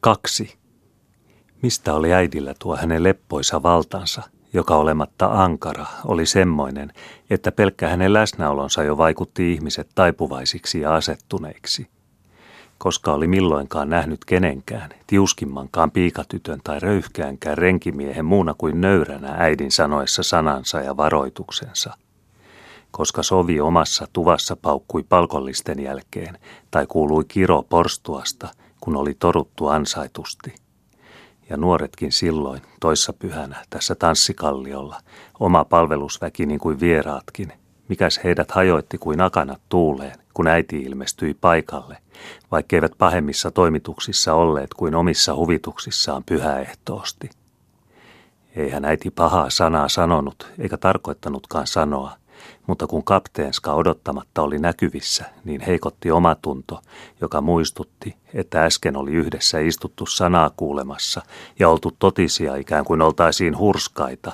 Kaksi. Mistä oli äidillä tuo hänen leppoisa valtansa, joka olematta ankara oli semmoinen, että pelkkä hänen läsnäolonsa jo vaikutti ihmiset taipuvaisiksi ja asettuneiksi – koska oli milloinkaan nähnyt kenenkään, tiuskimmankaan piikatytön tai röyhkäänkään renkimiehen muuna kuin nöyränä äidin sanoessa sanansa ja varoituksensa. Koska sovi omassa tuvassa paukkui palkollisten jälkeen tai kuului kiro porstuasta, kun oli toruttu ansaitusti. Ja nuoretkin silloin, toissa pyhänä, tässä tanssikalliolla, oma palvelusväki niin kuin vieraatkin, mikäs heidät hajoitti kuin akanat tuuleen, kun äiti ilmestyi paikalle, vaikkeivät pahemmissa toimituksissa olleet kuin omissa huvituksissaan pyhäehtoosti. Eihän äiti pahaa sanaa sanonut, eikä tarkoittanutkaan sanoa, mutta kun kapteenska odottamatta oli näkyvissä, niin heikotti omatunto, joka muistutti, että äsken oli yhdessä istuttu sanaa kuulemassa ja oltu totisia ikään kuin oltaisiin hurskaita,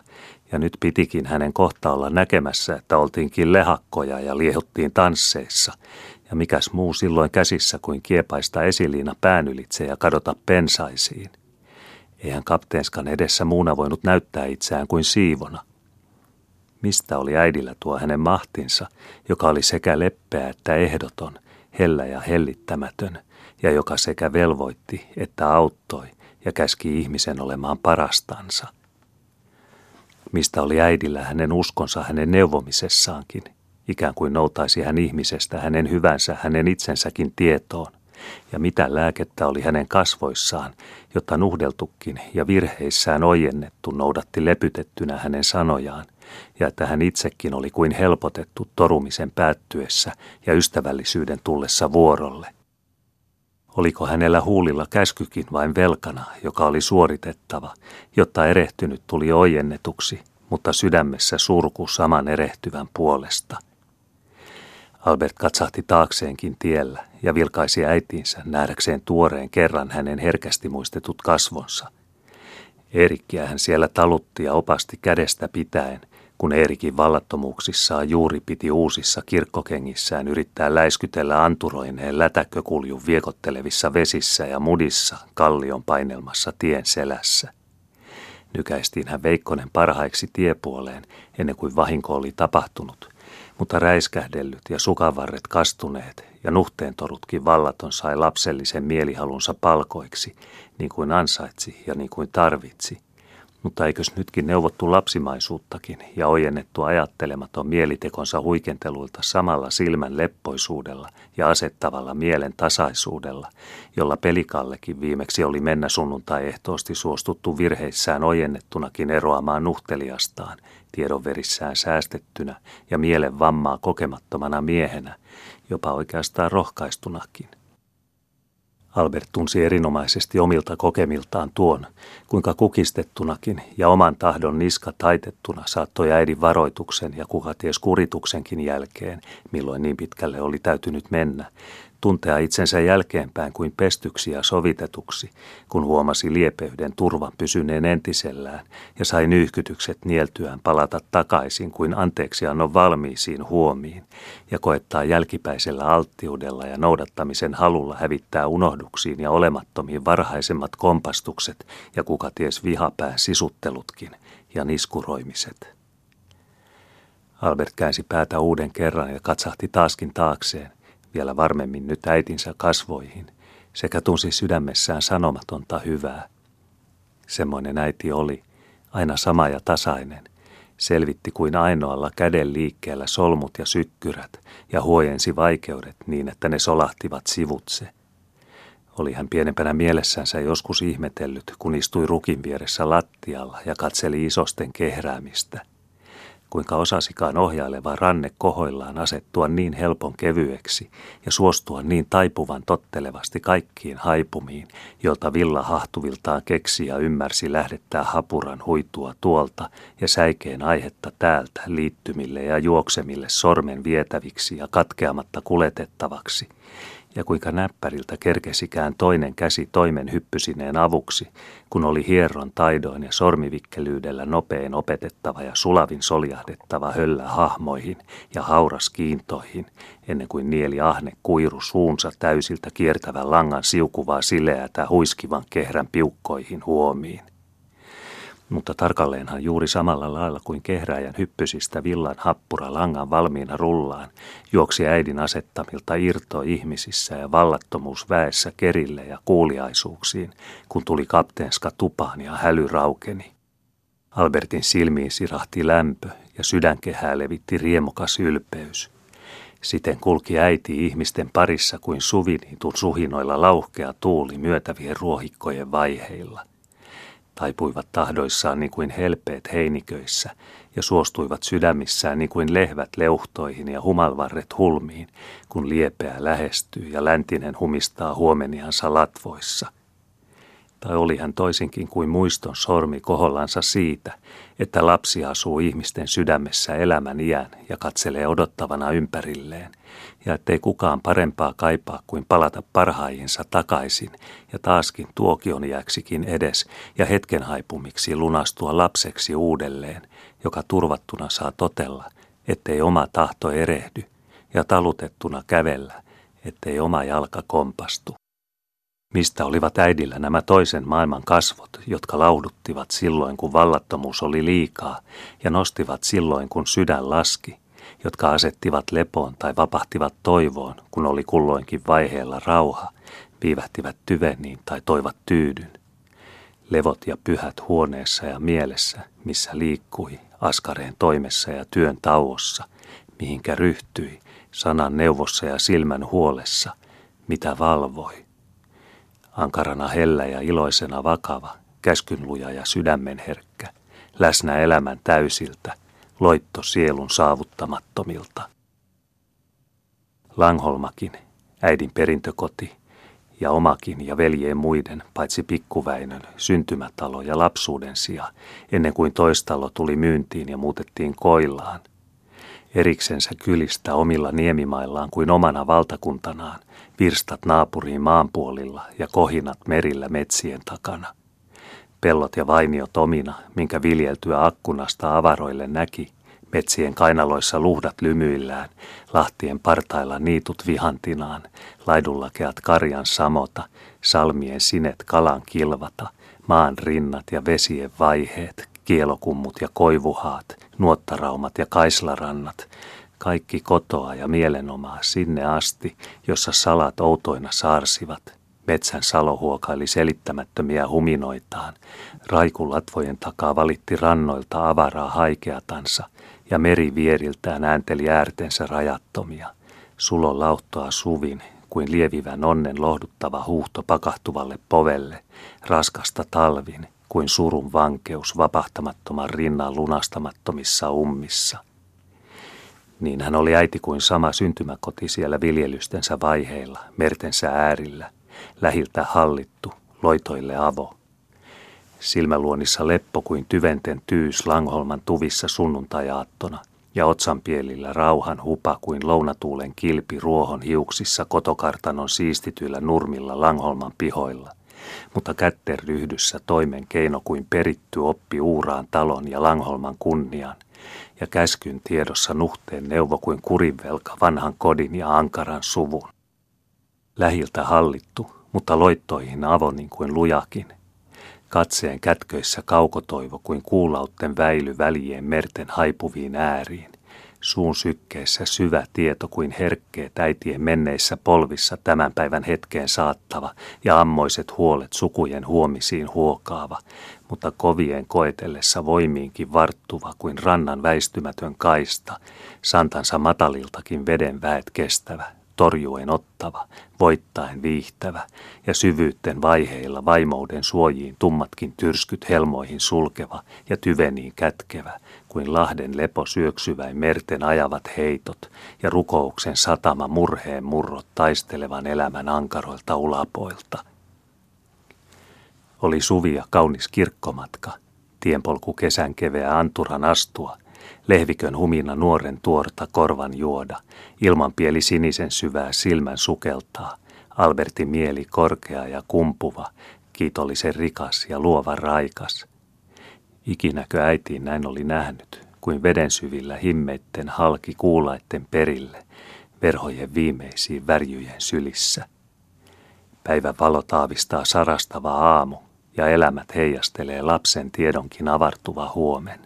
ja nyt pitikin hänen kohta olla näkemässä, että oltiinkin lehakkoja ja liehuttiin tansseissa, ja mikäs muu silloin käsissä kuin kiepaista esiliina päänylitse ja kadota pensaisiin. Eihän kapteenskan edessä muuna voinut näyttää itseään kuin siivona. Mistä oli äidillä tuo hänen mahtinsa, joka oli sekä leppeä että ehdoton, hellä ja hellittämätön, ja joka sekä velvoitti että auttoi ja käski ihmisen olemaan parastansa – mistä oli äidillä hänen uskonsa hänen neuvomisessaankin, ikään kuin noutaisi hän ihmisestä hänen hyvänsä hänen itsensäkin tietoon, ja mitä lääkettä oli hänen kasvoissaan, jotta nuhdeltukin ja virheissään ojennettu noudatti lepytettynä hänen sanojaan, ja että hän itsekin oli kuin helpotettu torumisen päättyessä ja ystävällisyyden tullessa vuorolle. Oliko hänellä huulilla käskykin vain velkana, joka oli suoritettava, jotta erehtynyt tuli ojennetuksi, mutta sydämessä surku saman erehtyvän puolesta. Albert katsahti taakseenkin tiellä ja vilkaisi äitinsä nähdäkseen tuoreen kerran hänen herkästi muistetut kasvonsa. Erikkiä hän siellä talutti ja opasti kädestä pitäen – kun Eerikin vallattomuuksissaan juuri piti uusissa kirkkokengissään yrittää läiskytellä anturoineen lätäkkökuljun viekottelevissa vesissä ja mudissa kallion painelmassa tien selässä. Nykäistiin hän Veikkonen parhaiksi tiepuoleen ennen kuin vahinko oli tapahtunut, mutta räiskähdellyt ja sukavarret kastuneet ja nuhteentorutkin vallaton sai lapsellisen mielihalunsa palkoiksi, niin kuin ansaitsi ja niin kuin tarvitsi, mutta eikös nytkin neuvottu lapsimaisuuttakin ja ojennettu ajattelematon mielitekonsa huikenteluilta samalla silmän leppoisuudella ja asettavalla mielen tasaisuudella, jolla pelikallekin viimeksi oli mennä sunnuntai ehtoosti suostuttu virheissään ojennettunakin eroamaan nuhteliastaan, tiedonverissään säästettynä ja mielen vammaa kokemattomana miehenä, jopa oikeastaan rohkaistunakin. Albert tunsi erinomaisesti omilta kokemiltaan tuon, kuinka kukistettunakin ja oman tahdon niska taitettuna saattoi äidin varoituksen ja kuka ties kurituksenkin jälkeen, milloin niin pitkälle oli täytynyt mennä, tuntea itsensä jälkeenpäin kuin pestyksi ja sovitetuksi, kun huomasi liepeyden turvan pysyneen entisellään ja sai nyyhkytykset nieltyään palata takaisin kuin anteeksiannon valmiisiin huomiin ja koettaa jälkipäisellä alttiudella ja noudattamisen halulla hävittää unohduksiin ja olemattomiin varhaisemmat kompastukset ja kuka ties vihapään sisuttelutkin ja niskuroimiset. Albert käänsi päätä uuden kerran ja katsahti taaskin taakseen, vielä varmemmin nyt äitinsä kasvoihin, sekä tunsi sydämessään sanomatonta hyvää. Semmoinen äiti oli, aina sama ja tasainen, selvitti kuin ainoalla käden liikkeellä solmut ja sykkyrät ja huojensi vaikeudet niin, että ne solahtivat sivutse. Oli hän pienempänä mielessänsä joskus ihmetellyt, kun istui rukin vieressä lattialla ja katseli isosten kehräämistä – kuinka osasikaan ohjaileva ranne kohoillaan asettua niin helpon kevyeksi ja suostua niin taipuvan tottelevasti kaikkiin haipumiin, jolta villa hahtuviltaan keksi ja ymmärsi lähdettää hapuran huitua tuolta ja säikeen aihetta täältä liittymille ja juoksemille sormen vietäviksi ja katkeamatta kuletettavaksi, ja kuinka näppäriltä kerkesikään toinen käsi toimen hyppysineen avuksi, kun oli hierron taidoin ja sormivikkelyydellä nopein opetettava ja sulavin soljahdettava höllä hahmoihin ja hauras kiintoihin, ennen kuin nieli ahne kuiru suunsa täysiltä kiertävän langan siukuvaa sileätä huiskivan kehrän piukkoihin huomiin mutta tarkalleenhan juuri samalla lailla kuin kehräjän hyppysistä villan happura langan valmiina rullaan, juoksi äidin asettamilta irto ihmisissä ja vallattomuus väessä kerille ja kuuliaisuuksiin, kun tuli kapteenska tupaan ja häly raukeni. Albertin silmiin sirahti lämpö ja sydänkehää levitti riemukas ylpeys. Siten kulki äiti ihmisten parissa kuin suviniitun suhinoilla lauhkea tuuli myötävien ruohikkojen vaiheilla – taipuivat tahdoissaan niin kuin helpeet heiniköissä ja suostuivat sydämissään niin kuin lehvät leuhtoihin ja humalvarret hulmiin, kun liepeä lähestyy ja läntinen humistaa huomeniansa latvoissa. Tai oli hän toisinkin kuin muiston sormi kohollansa siitä, että lapsi asuu ihmisten sydämessä elämän iän ja katselee odottavana ympärilleen – ja ettei kukaan parempaa kaipaa kuin palata parhaajinsa takaisin ja taaskin tuokion jääksikin edes ja hetken haipumiksi lunastua lapseksi uudelleen, joka turvattuna saa totella, ettei oma tahto erehdy ja talutettuna kävellä, ettei oma jalka kompastu. Mistä olivat äidillä nämä toisen maailman kasvot, jotka lauduttivat silloin, kun vallattomuus oli liikaa, ja nostivat silloin, kun sydän laski – jotka asettivat lepoon tai vapahtivat toivoon, kun oli kulloinkin vaiheella rauha, viivähtivät tyveniin tai toivat tyydyn. Levot ja pyhät huoneessa ja mielessä, missä liikkui, askareen toimessa ja työn tauossa, mihinkä ryhtyi, sanan neuvossa ja silmän huolessa, mitä valvoi. Ankarana hellä ja iloisena vakava, käskynluja ja sydämenherkkä, läsnä elämän täysiltä – loitto sielun saavuttamattomilta. Langholmakin, äidin perintökoti, ja omakin ja veljeen muiden, paitsi pikkuväinön, syntymätalo ja lapsuuden sija, ennen kuin toistalo tuli myyntiin ja muutettiin koillaan. Eriksensä kylistä omilla niemimaillaan kuin omana valtakuntanaan, virstat naapuriin maanpuolilla ja kohinat merillä metsien takana – pellot ja vainiot omina, minkä viljeltyä akkunasta avaroille näki, metsien kainaloissa luhdat lymyillään, lahtien partailla niitut vihantinaan, laidullakeat karjan samota, salmien sinet kalan kilvata, maan rinnat ja vesien vaiheet, kielokummut ja koivuhaat, nuottaraumat ja kaislarannat, kaikki kotoa ja mielenomaa sinne asti, jossa salat outoina saarsivat, Metsän salo huokaili selittämättömiä huminoitaan. Raikulatvojen takaa valitti rannoilta avaraa haikeatansa ja meri vieriltään äänteli äärtensä rajattomia. Sulo lauttoa suvin, kuin lievivän onnen lohduttava huuhto pakahtuvalle povelle, raskasta talvin, kuin surun vankeus vapahtamattoman rinnan lunastamattomissa ummissa. Niin hän oli äiti kuin sama syntymäkoti siellä viljelystensä vaiheilla, mertensä äärillä, lähiltä hallittu, loitoille avo. Silmäluonissa leppo kuin tyventen tyys Langholman tuvissa sunnuntajaattona ja otsanpielillä rauhan hupa kuin lounatuulen kilpi ruohon hiuksissa kotokartanon siistityillä nurmilla Langholman pihoilla. Mutta kätten ryhdyssä toimen keino kuin peritty oppi uuraan talon ja Langholman kunnian, ja käskyn tiedossa nuhteen neuvo kuin kurinvelka vanhan kodin ja ankaran suvun. Lähiltä hallittu, mutta loittoihin avonin kuin lujakin. Katseen kätköissä kaukotoivo kuin kuulautten väily välien merten haipuviin ääriin. Suun sykkeessä syvä tieto kuin herkkeet äitien menneissä polvissa tämän päivän hetkeen saattava ja ammoiset huolet sukujen huomisiin huokaava, mutta kovien koetellessa voimiinkin varttuva kuin rannan väistymätön kaista, santansa mataliltakin veden väet kestävä, torjuen ottava, voittaen viihtävä ja syvyytten vaiheilla vaimouden suojiin tummatkin tyrskyt helmoihin sulkeva ja tyveniin kätkevä, kuin lahden lepo syöksyväin merten ajavat heitot ja rukouksen satama murheen murrot taistelevan elämän ankaroilta ulapoilta. Oli suvia kaunis kirkkomatka, tienpolku kesän keveä anturan astua – lehvikön humina nuoren tuorta korvan juoda, ilmanpieli sinisen syvää silmän sukeltaa, Albertin mieli korkea ja kumpuva, kiitollisen rikas ja luova raikas. Ikinäkö äitiin näin oli nähnyt, kuin veden syvillä himmeitten halki kuulaitten perille, verhojen viimeisiin värjyjen sylissä. Päivän valo taavistaa sarastava aamu, ja elämät heijastelee lapsen tiedonkin avartuva huomen.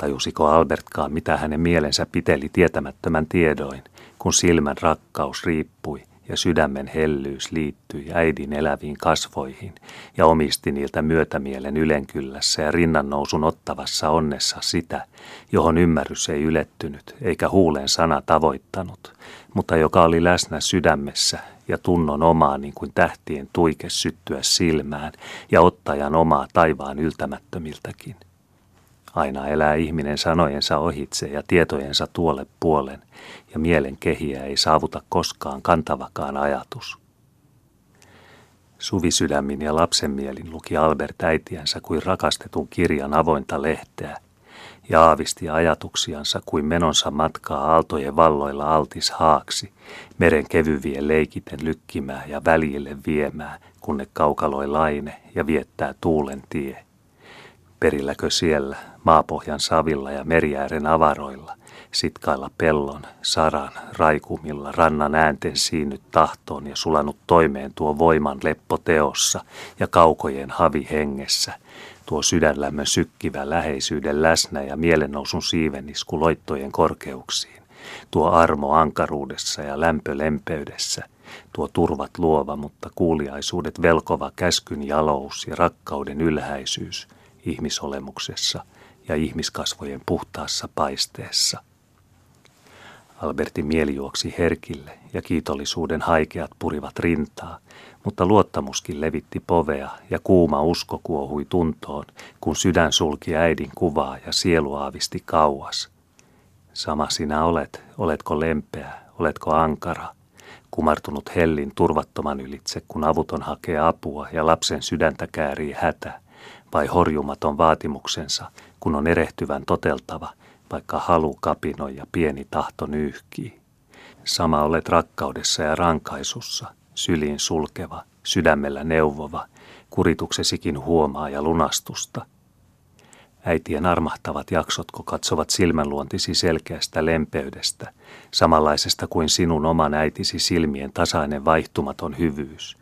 Tajusiko Albertkaan, mitä hänen mielensä piteli tietämättömän tiedoin, kun silmän rakkaus riippui ja sydämen hellyys liittyi äidin eläviin kasvoihin ja omisti niiltä myötämielen ylenkyllässä ja rinnannousun ottavassa onnessa sitä, johon ymmärrys ei ylettynyt eikä huulen sana tavoittanut, mutta joka oli läsnä sydämessä ja tunnon omaa niin kuin tähtien tuike syttyä silmään ja ottajan omaa taivaan yltämättömiltäkin. Aina elää ihminen sanojensa ohitse ja tietojensa tuolle puolen, ja mielen kehiä ei saavuta koskaan kantavakaan ajatus. Suvisydämin ja lapsenmielin luki Albert äitiänsä kuin rakastetun kirjan avointa lehteä, ja aavisti ajatuksiansa kuin menonsa matkaa aaltojen valloilla altis haaksi, meren kevyvien leikiten lykkimää ja väljille viemää, kunne kaukaloi laine ja viettää tuulen tie. Perilläkö siellä, maapohjan savilla ja meriäären avaroilla, sitkailla pellon, saran, raikumilla, rannan äänten siinyt tahtoon ja sulanut toimeen tuo voiman leppo teossa ja kaukojen havi hengessä, tuo sydänlämmön sykkivä läheisyyden läsnä ja mielennousun siivenisku loittojen korkeuksiin, tuo armo ankaruudessa ja lämpö lempeydessä, tuo turvat luova, mutta kuuliaisuudet velkova käskyn jalous ja rakkauden ylhäisyys ihmisolemuksessa ja ihmiskasvojen puhtaassa paisteessa – Albertin mieli juoksi herkille ja kiitollisuuden haikeat purivat rintaa, mutta luottamuskin levitti povea ja kuuma usko kuohui tuntoon, kun sydän sulki äidin kuvaa ja sielu aavisti kauas. Sama sinä olet, oletko lempeä, oletko ankara, kumartunut hellin turvattoman ylitse, kun avuton hakee apua ja lapsen sydäntä käärii hätä, vai horjumaton vaatimuksensa, kun on erehtyvän toteltava – vaikka halu kapinoi ja pieni tahto nyyhkii. Sama olet rakkaudessa ja rankaisussa, syliin sulkeva, sydämellä neuvova, kurituksesikin huomaa ja lunastusta. Äitien armahtavat jaksotko katsovat silmänluontisi selkeästä lempeydestä, samanlaisesta kuin sinun oman äitisi silmien tasainen vaihtumaton hyvyys.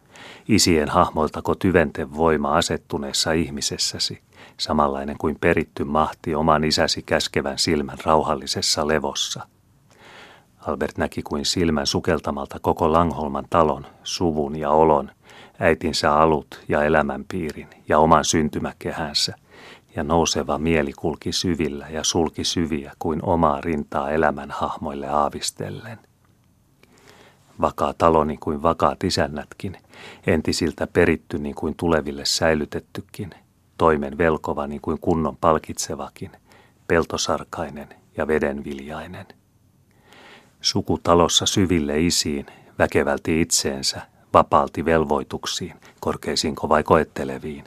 Isien hahmoltako tyventen voima asettuneessa ihmisessäsi, samanlainen kuin peritty mahti oman isäsi käskevän silmän rauhallisessa levossa. Albert näki kuin silmän sukeltamalta koko Langholman talon, suvun ja olon, äitinsä alut ja elämänpiirin ja oman syntymäkehänsä, ja nouseva mieli kulki syvillä ja sulki syviä kuin omaa rintaa elämän hahmoille aavistellen. Vakaa taloni kuin vakaat isännätkin, entisiltä peritty niin kuin tuleville säilytettykin – toimen velkova niin kuin kunnon palkitsevakin, peltosarkainen ja vedenviljainen. Sukutalossa syville isiin, väkevälti itseensä, vapaalti velvoituksiin, korkeisiinko vai koetteleviin,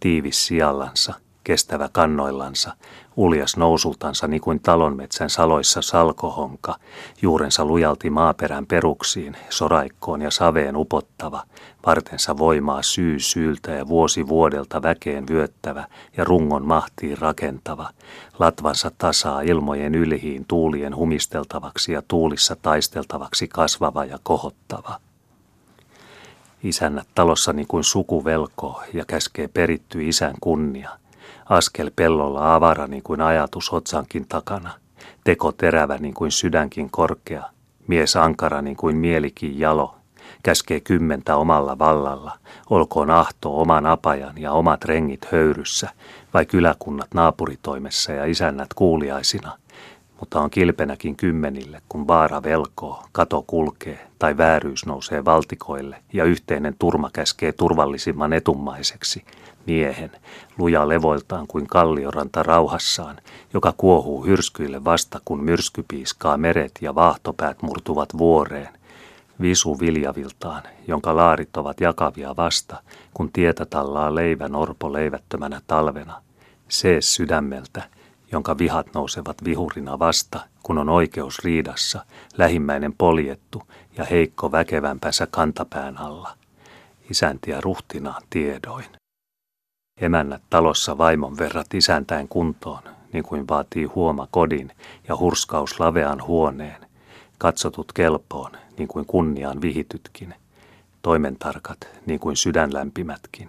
tiivis sijallansa, kestävä kannoillansa, uljas nousultansa niin kuin talonmetsän saloissa salkohonka, juurensa lujalti maaperän peruksiin, soraikkoon ja saveen upottava, vartensa voimaa syy syyltä ja vuosi vuodelta väkeen vyöttävä ja rungon mahtiin rakentava, latvansa tasaa ilmojen ylihiin tuulien humisteltavaksi ja tuulissa taisteltavaksi kasvava ja kohottava. Isännät talossa niin kuin suku velkoo ja käskee peritty isän kunnia – Askel pellolla avara niin kuin ajatus otsankin takana. Teko terävä niin kuin sydänkin korkea. Mies ankara niin kuin mielikin jalo. Käskee kymmentä omalla vallalla. Olkoon ahto oman apajan ja omat rengit höyryssä. Vai kyläkunnat naapuritoimessa ja isännät kuuliaisina – mutta on kilpenäkin kymmenille, kun vaara velkoo, kato kulkee tai vääryys nousee valtikoille ja yhteinen turma käskee turvallisimman etummaiseksi, miehen, luja levoiltaan kuin kallioranta rauhassaan, joka kuohuu hyrskyille vasta kun myrsky piiskaa meret ja vaahtopäät murtuvat vuoreen, visu viljaviltaan, jonka laarit ovat jakavia vasta, kun tietä tallaa leivän orpo leivättömänä talvena, see sydämeltä, jonka vihat nousevat vihurina vasta, kun on oikeus riidassa, lähimmäinen poljettu ja heikko väkevämpänsä kantapään alla. Isänti ja ruhtinaan tiedoin. Emännät talossa vaimon verrat isäntäen kuntoon, niin kuin vaatii huoma kodin ja hurskaus lavean huoneen, katsotut kelpoon, niin kuin kunniaan vihitytkin, toimentarkat, niin kuin sydänlämpimätkin,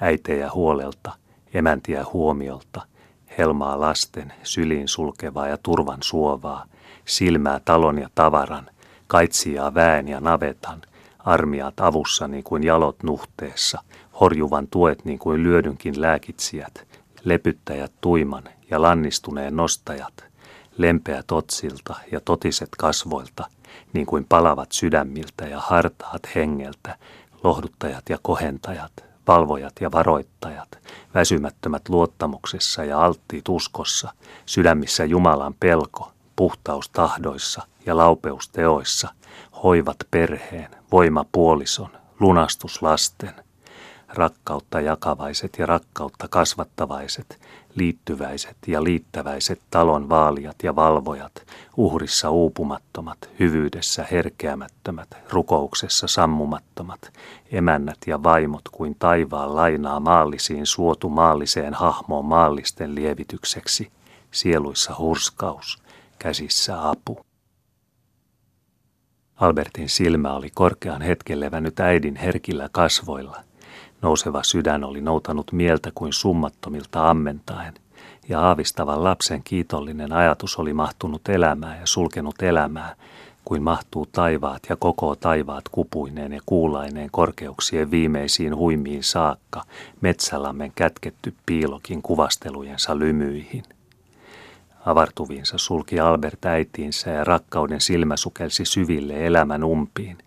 äitejä huolelta, emäntiä huomiolta, helmaa lasten, syliin sulkevaa ja turvan suovaa, silmää talon ja tavaran, kaitsijaa väen ja navetan, armiat avussa niin kuin jalot nuhteessa, horjuvan tuet niin kuin lyödynkin lääkitsijät, lepyttäjät tuiman ja lannistuneen nostajat, lempeät otsilta ja totiset kasvoilta, niin kuin palavat sydämiltä ja hartaat hengeltä, lohduttajat ja kohentajat, valvojat ja varoittajat, väsymättömät luottamuksessa ja alttiit uskossa, sydämissä Jumalan pelko, puhtaus tahdoissa ja laupeus teoissa, hoivat perheen, voima puolison, lunastus lasten, rakkautta jakavaiset ja rakkautta kasvattavaiset, liittyväiset ja liittäväiset talon vaalijat ja valvojat, uhrissa uupumattomat, hyvyydessä herkeämättömät, rukouksessa sammumattomat, emännät ja vaimot kuin taivaan lainaa maallisiin suotu maalliseen hahmoon maallisten lievitykseksi, sieluissa hurskaus, käsissä apu. Albertin silmä oli korkean hetken levännyt äidin herkillä kasvoilla – Nouseva sydän oli noutanut mieltä kuin summattomilta ammentaen, ja aavistavan lapsen kiitollinen ajatus oli mahtunut elämää ja sulkenut elämää, kuin mahtuu taivaat ja koko taivaat kupuineen ja kuulaineen korkeuksien viimeisiin huimiin saakka, metsälammen kätketty piilokin kuvastelujensa lymyihin. Avartuviinsa sulki Albert äitiinsä ja rakkauden silmä sukelsi syville elämän umpiin.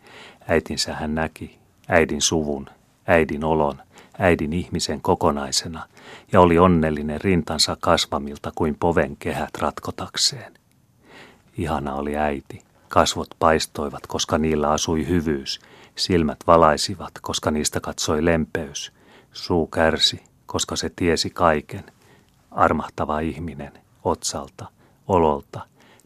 Äitinsä hän näki, äidin suvun, äidin olon, äidin ihmisen kokonaisena, ja oli onnellinen rintansa kasvamilta kuin poven kehät ratkotakseen. Ihana oli äiti, kasvot paistoivat, koska niillä asui hyvyys, silmät valaisivat, koska niistä katsoi lempeys, suu kärsi, koska se tiesi kaiken, armahtava ihminen, otsalta, ololta,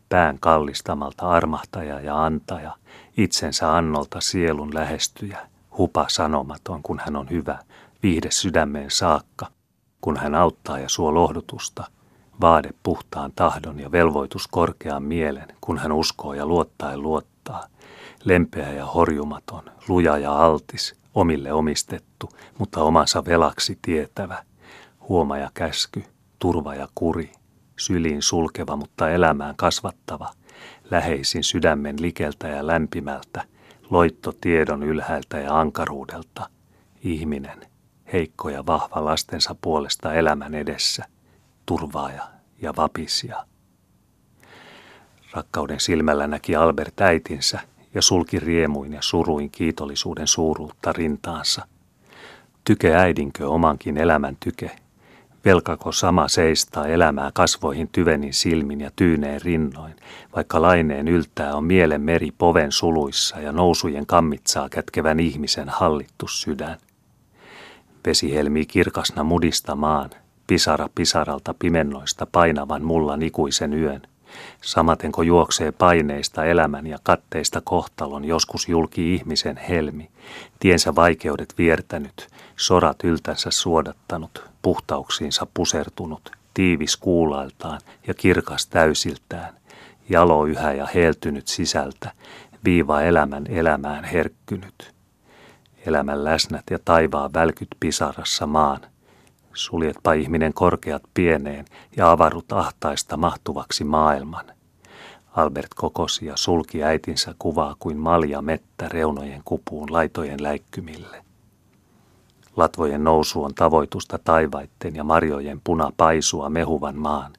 pään kallistamalta armahtaja ja antaja, itsensä annolta sielun lähestyjä, hupa sanomaton, kun hän on hyvä, viihde sydämeen saakka, kun hän auttaa ja suo lohdutusta, vaade puhtaan tahdon ja velvoitus korkean mielen, kun hän uskoo ja luottaa ja luottaa, lempeä ja horjumaton, luja ja altis, omille omistettu, mutta omansa velaksi tietävä, huoma ja käsky, turva ja kuri, syliin sulkeva, mutta elämään kasvattava, läheisin sydämen likeltä ja lämpimältä, loitto tiedon ylhäältä ja ankaruudelta, ihminen, heikko ja vahva lastensa puolesta elämän edessä, turvaaja ja vapisia. Rakkauden silmällä näki Albert äitinsä ja sulki riemuin ja suruin kiitollisuuden suuruutta rintaansa. Tyke äidinkö omankin elämän tyke, Velkako sama seistaa elämää kasvoihin tyvenin silmin ja tyyneen rinnoin, vaikka laineen yltää on mielen meri poven suluissa ja nousujen kammitsaa kätkevän ihmisen hallittu sydän. Vesi helmii kirkasna mudistamaan, pisara pisaralta pimennoista painavan mullan ikuisen yön. Samatenko juoksee paineista elämän ja katteista kohtalon joskus julki ihmisen helmi, tiensä vaikeudet viertänyt, sorat yltänsä suodattanut, puhtauksiinsa pusertunut, tiivis kuulailtaan ja kirkas täysiltään, jalo yhä ja heltynyt sisältä, viiva elämän elämään herkkynyt. Elämän läsnät ja taivaan välkyt pisarassa maan, suljetpa ihminen korkeat pieneen ja avarut ahtaista mahtuvaksi maailman. Albert kokosi ja sulki äitinsä kuvaa kuin malja mettä reunojen kupuun laitojen läikkymille. Latvojen nousu on tavoitusta taivaitten ja marjojen puna paisua mehuvan maan.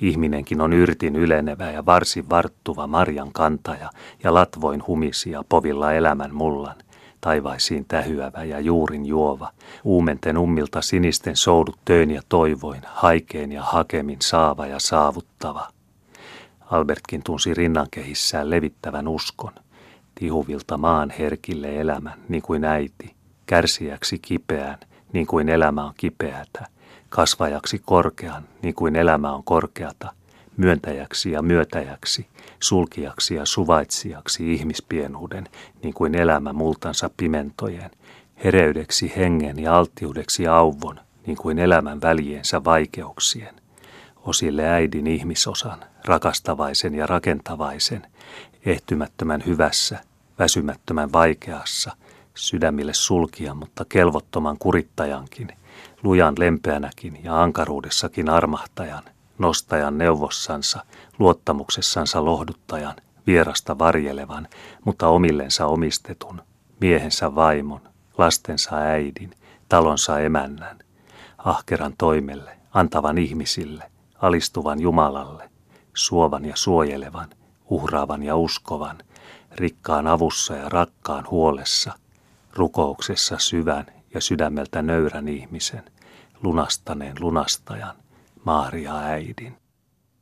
Ihminenkin on yrtin ylenevä ja varsin varttuva marjan kantaja ja latvoin humisia povilla elämän mullan. Taivaisiin tähyävä ja juurin juova, uumenten ummilta sinisten soudut töin ja toivoin, haikeen ja hakemin saava ja saavuttava. Albertkin tunsi rinnankehissään levittävän uskon, tihuvilta maan herkille elämän, niin kuin äiti – kärsijäksi kipeään, niin kuin elämä on kipeätä, kasvajaksi korkean, niin kuin elämä on korkeata, myöntäjäksi ja myötäjäksi, sulkijaksi ja suvaitsijaksi ihmispienuuden, niin kuin elämä multansa pimentojen, hereydeksi hengen ja alttiudeksi auvon, niin kuin elämän väliensä vaikeuksien, osille äidin ihmisosan, rakastavaisen ja rakentavaisen, ehtymättömän hyvässä, väsymättömän vaikeassa, sydämille sulkia, mutta kelvottoman kurittajankin, lujan lempeänäkin ja ankaruudessakin armahtajan, nostajan neuvossansa, luottamuksessansa lohduttajan, vierasta varjelevan, mutta omillensa omistetun, miehensä vaimon, lastensa äidin, talonsa emännän, ahkeran toimelle, antavan ihmisille, alistuvan Jumalalle, suovan ja suojelevan, uhraavan ja uskovan, rikkaan avussa ja rakkaan huolessa, rukouksessa syvän ja sydämeltä nöyrän ihmisen, lunastaneen lunastajan, Maaria äidin.